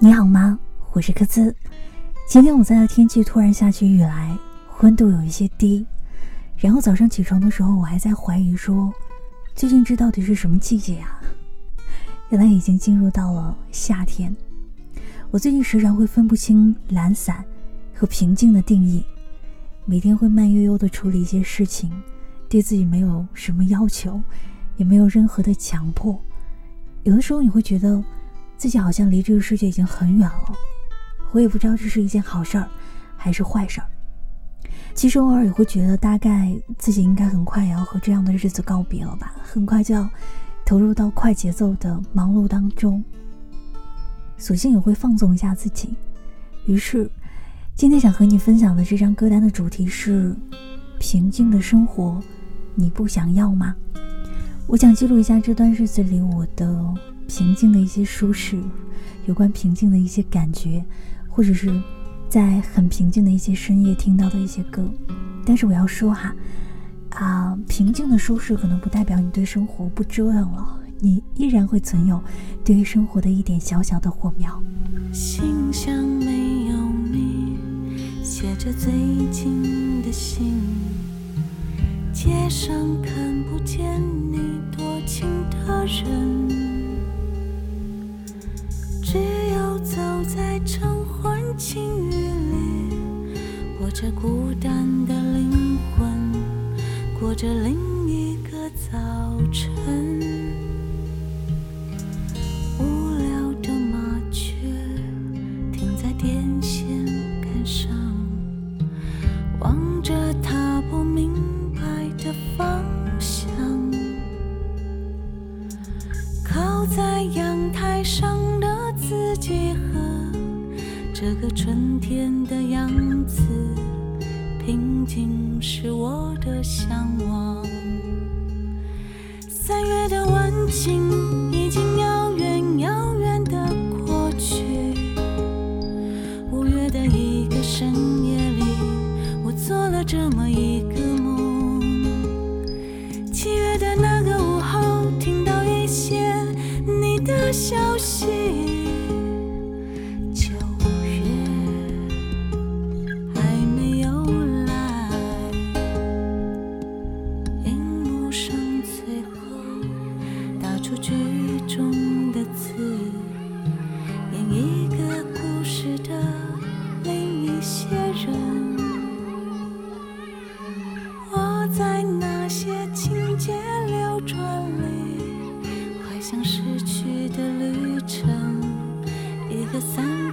你好吗？我是科兹。今天我在的天气突然下起雨来，温度有一些低。然后早上起床的时候，我还在怀疑说，最近这到底是什么季节啊？原来已经进入到了夏天。我最近时常会分不清懒散和平静的定义，每天会慢悠悠的处理一些事情，对自己没有什么要求，也没有任何的强迫。有的时候你会觉得。自己好像离这个世界已经很远了，我也不知道这是一件好事儿还是坏事儿。其实偶尔也会觉得，大概自己应该很快也要和这样的日子告别了吧，很快就要投入到快节奏的忙碌当中，索性也会放纵一下自己。于是，今天想和你分享的这张歌单的主题是：平静的生活，你不想要吗？我想记录一下这段日子里我的。平静的一些舒适，有关平静的一些感觉，或者是在很平静的一些深夜听到的一些歌。但是我要说哈，啊，平静的舒适可能不代表你对生活不折腾了，你依然会存有对于生活的一点小小的火苗。信箱没有你，写着最近的信，街上看不见你多情的人。晴雨里，我这孤单的灵魂，过着另一个早晨。像逝去的旅程，一个散。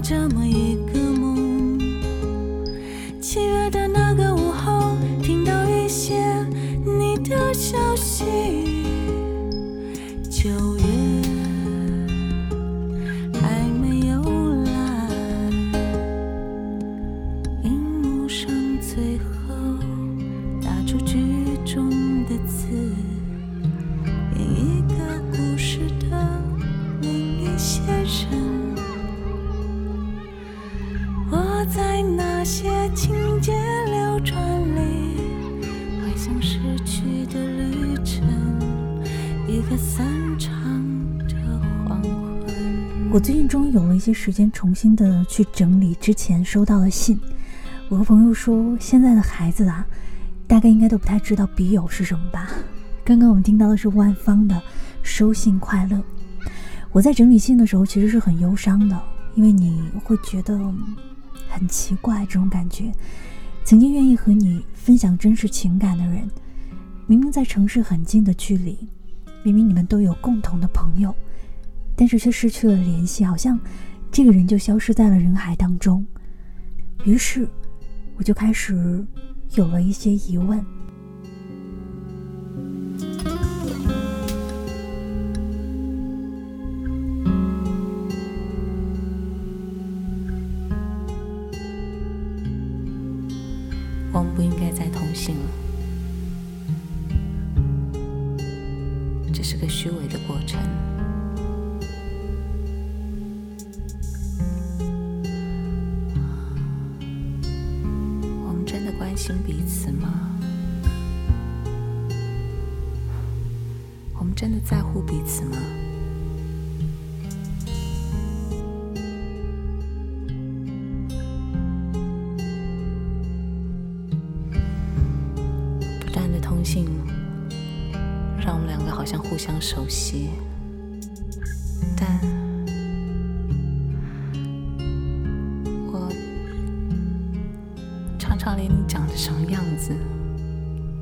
这么我最近终于有了一些时间，重新的去整理之前收到的信。我和朋友说，现在的孩子啊，大概应该都不太知道笔友是什么吧。刚刚我们听到的是万芳的《收信快乐》。我在整理信的时候，其实是很忧伤的，因为你会觉得很奇怪，这种感觉。曾经愿意和你分享真实情感的人，明明在城市很近的距离，明明你们都有共同的朋友。但是却失去了联系，好像这个人就消失在了人海当中。于是我就开始有了一些疑问。我们不应该再同行了，这是个虚伪的过程。彼此吗？我们真的在乎彼此吗？不断的通信，让我们两个好像互相熟悉，但他连你长得什么样子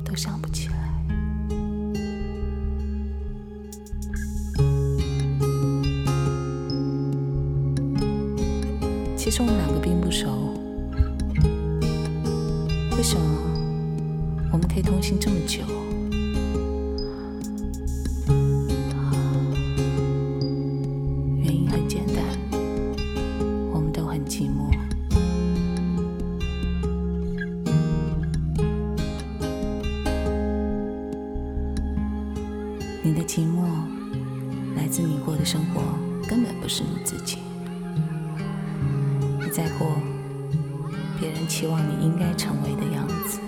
都想不起来。其实我们两个并不熟，为什么？我们可以通信这么久，来自你过的生活根本不是你自己，你在过别人期望你应该成为的样子。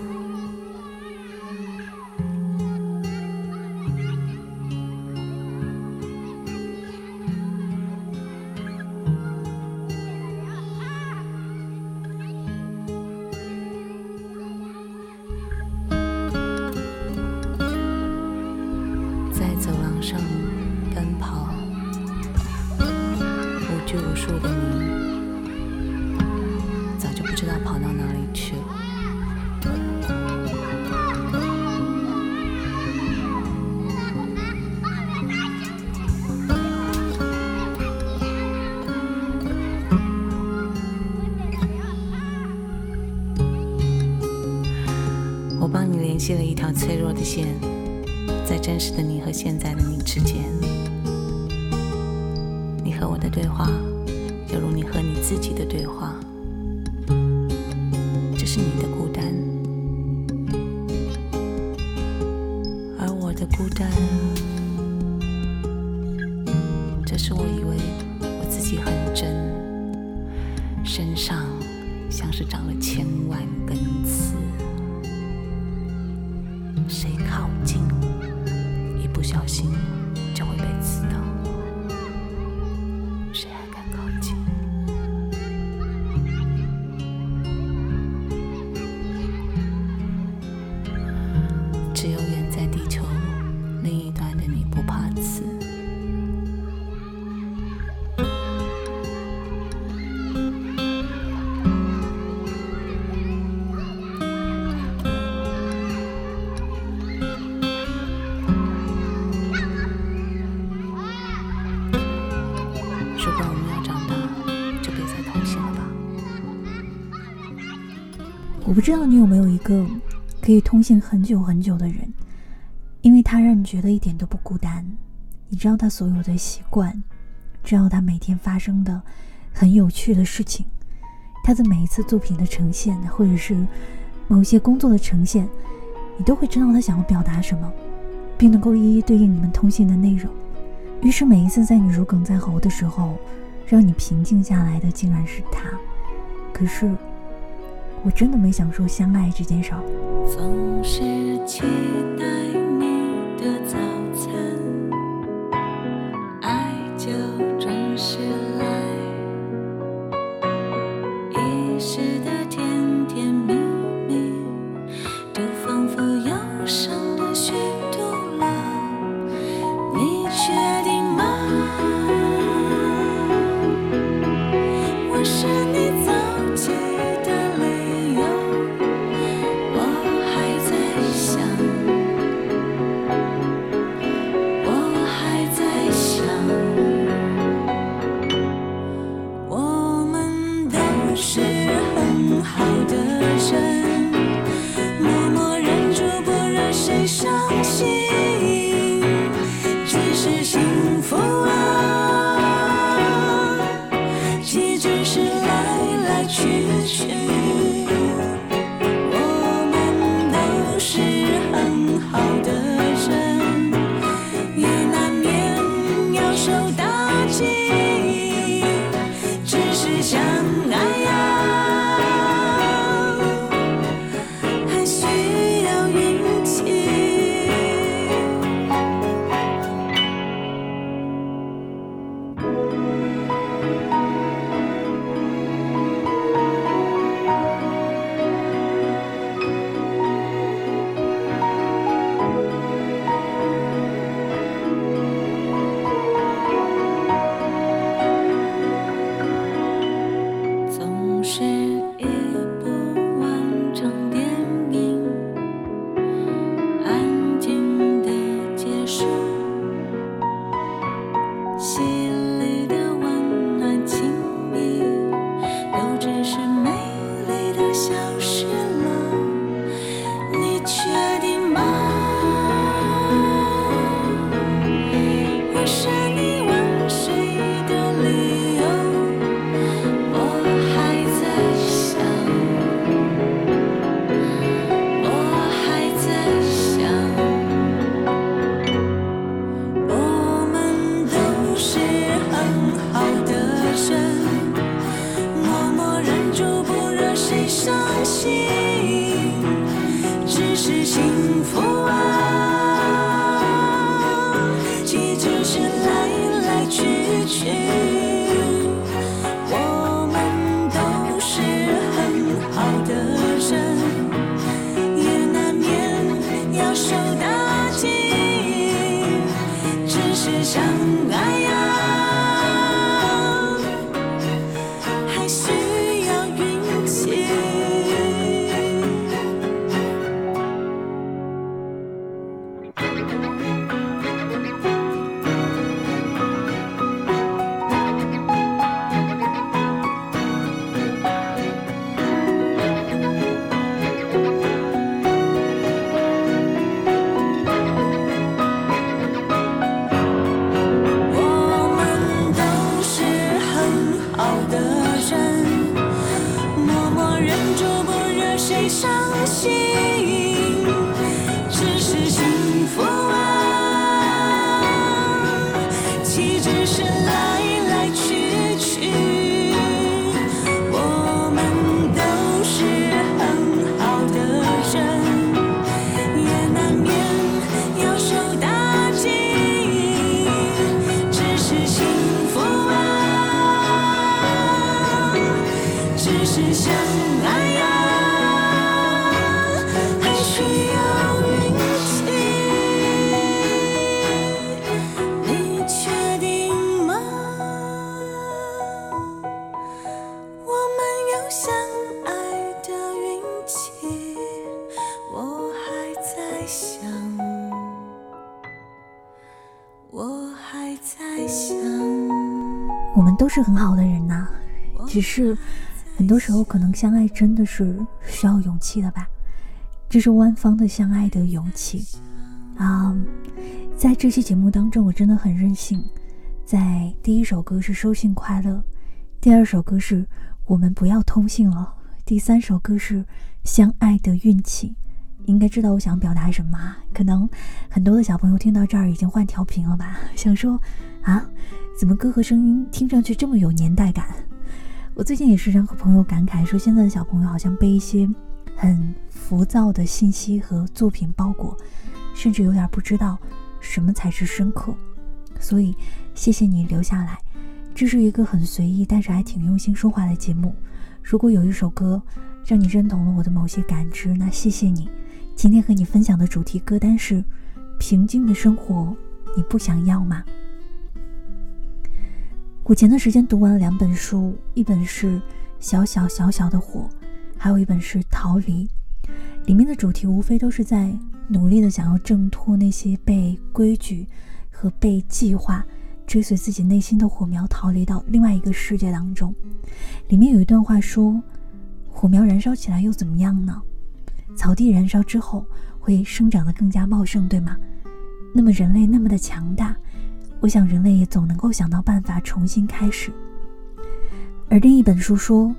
系了一条脆弱的线。在真实的你和现在的你之间，你和我的对话，心。不知道你有没有一个可以通信很久很久的人，因为他让你觉得一点都不孤单。你知道他所有的习惯，知道他每天发生的很有趣的事情，他的每一次作品的呈现，或者是某些工作的呈现，你都会知道他想要表达什么，并能够一一对应你们通信的内容。于是每一次在你如鲠在喉的时候，让你平静下来的竟然是他。可是，我真的没想说相爱这件事儿。总是期待你的是很好的人呐、只是很多时候可能相爱真的是需要勇气的吧。这是万方的相爱的勇气啊、在这期节目当中，我真的很任性。在第一首歌是收信快乐，第二首歌是我们不要通信了，第三首歌是相爱的运气。应该知道我想表达什么，可能很多的小朋友听到这儿已经换调频了吧，想说啊，怎么歌和声音听上去这么有年代感？我最近也时常和朋友感慨说，现在的小朋友好像被一些很浮躁的信息和作品包裹，甚至有点不知道什么才是深刻。所以，谢谢你留下来。这是一个很随意，但是还挺用心说话的节目。如果有一首歌让你认同了我的某些感知，那谢谢你。今天和你分享的主题歌单是《平静的生活》，你不想要吗？我前段时间读完了两本书，一本是《小小小小的火》，还有一本是《逃离》。里面的主题无非都是在努力的想要挣脱那些被规矩和被计划追随自己内心的火苗，逃离到另外一个世界当中。里面有一段话说：“火苗燃烧起来又怎么样呢？草地燃烧之后会生长得更加茂盛，对吗？那么人类那么的强大。”我想，人类也总能够想到办法重新开始。而另一本书说，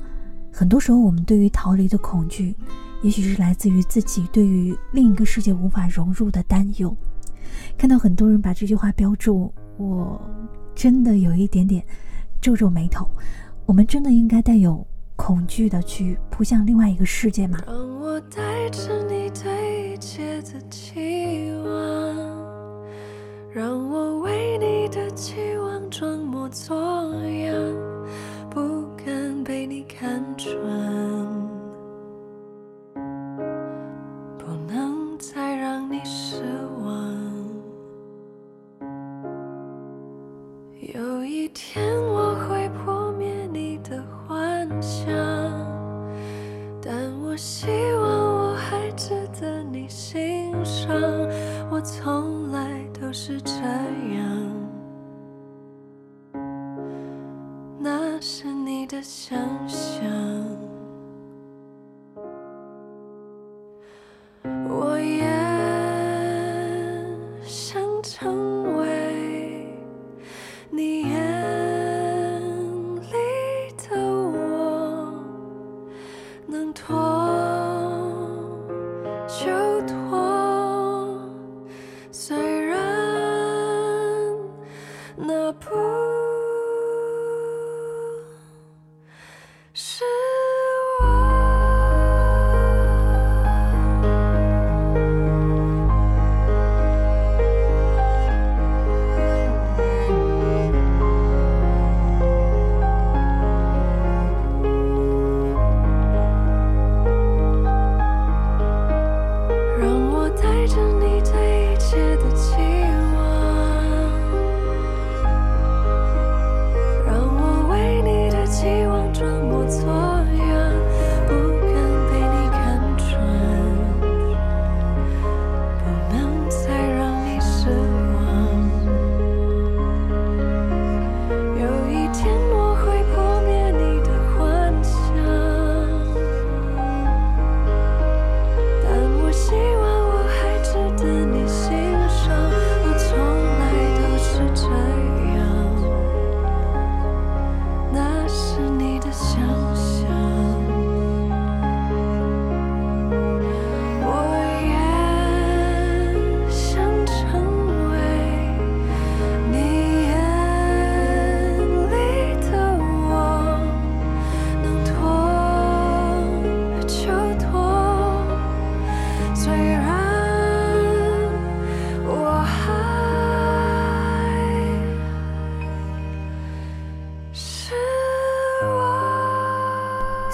很多时候，我们对于逃离的恐惧，也许是来自于自己对于另一个世界无法融入的担忧。看到很多人把这句话标注，我真的有一点点皱皱眉头。我们真的应该带有恐惧的去扑向另外一个世界吗？着你对一切的期望，让我为你的期望装模作样，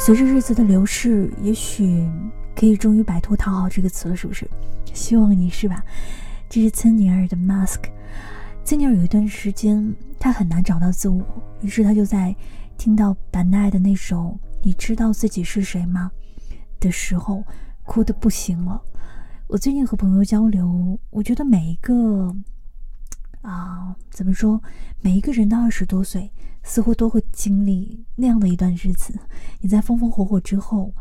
随着日子的流逝，也许可以终于摆脱“讨好”这个词了，是不是？希望你是吧？这是岑尼尔的《Mask》。岑尼尔有一段时间，他很难找到自我，于是他就在听到板奈的那首《你知道自己是谁吗》的时候，哭得不行了。我最近和朋友交流，我觉得每一个啊，怎么说？每一个人的二十多岁，似乎都会经历那样的一段日子。你在风风火火之后，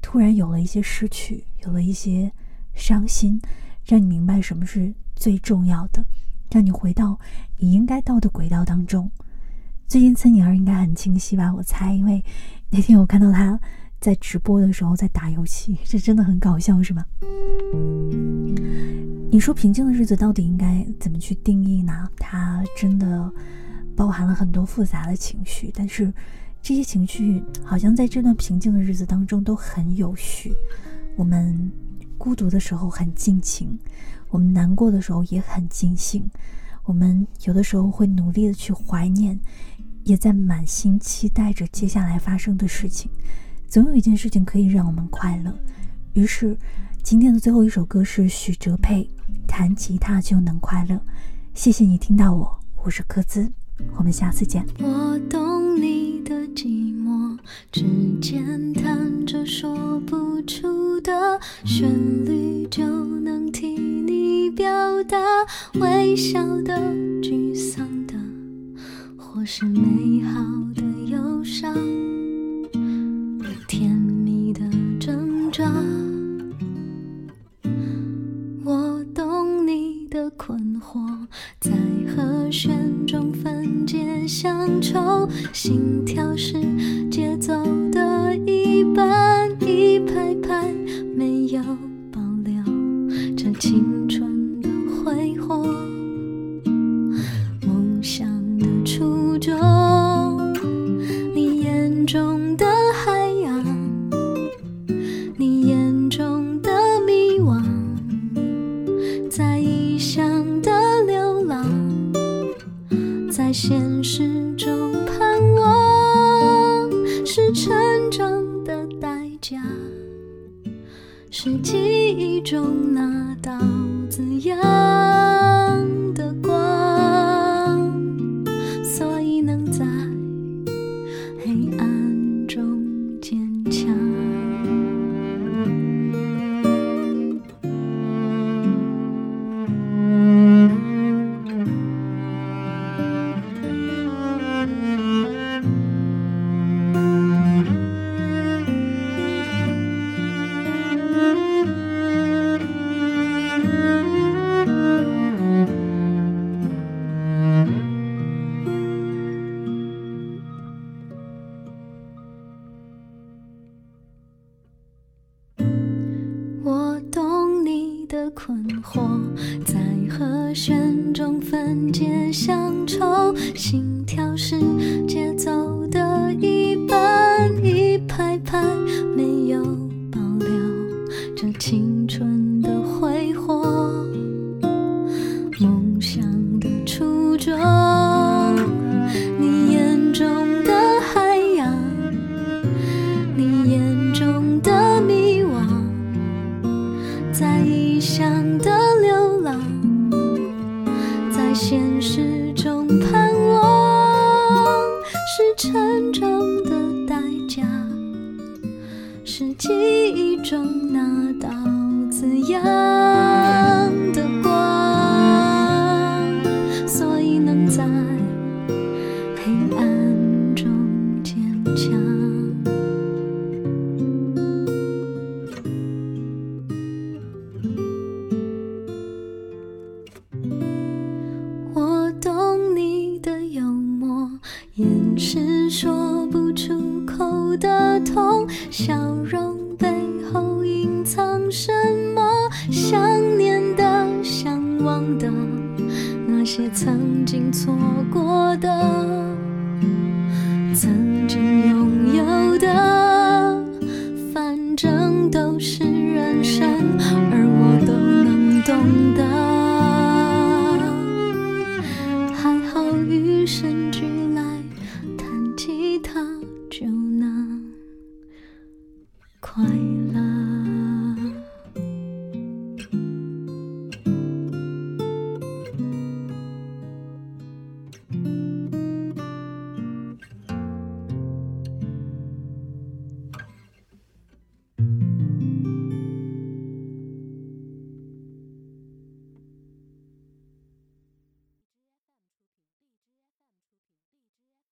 突然有了一些失去，有了一些伤心，让你明白什么是最重要的，让你回到你应该到的轨道当中。最近岑尼尔应该很清晰吧？我猜，因为那天我看到他在直播的时候在打游戏，这真的很搞笑，是吗？你说平静的日子到底应该怎么去定义呢？它真的包含了很多复杂的情绪，但是这些情绪好像在这段平静的日子当中都很有序。我们孤独的时候很尽情，我们难过的时候也很尽兴，我们有的时候会努力的去怀念，也在满心期待着接下来发生的事情。总有一件事情可以让我们快乐，于是。今天的最后一首歌是许哲佩弹吉他就能快乐。谢谢你听到我，我是柯兹，我们下次见。我懂你的寂寞，指尖弹着说不出的旋律，就能替你表达微笑的、沮丧的，或是美好的忧伤，着成长的代价。是记忆中那道滋养的困惑在和弦中分解乡愁心跳是节奏记忆中。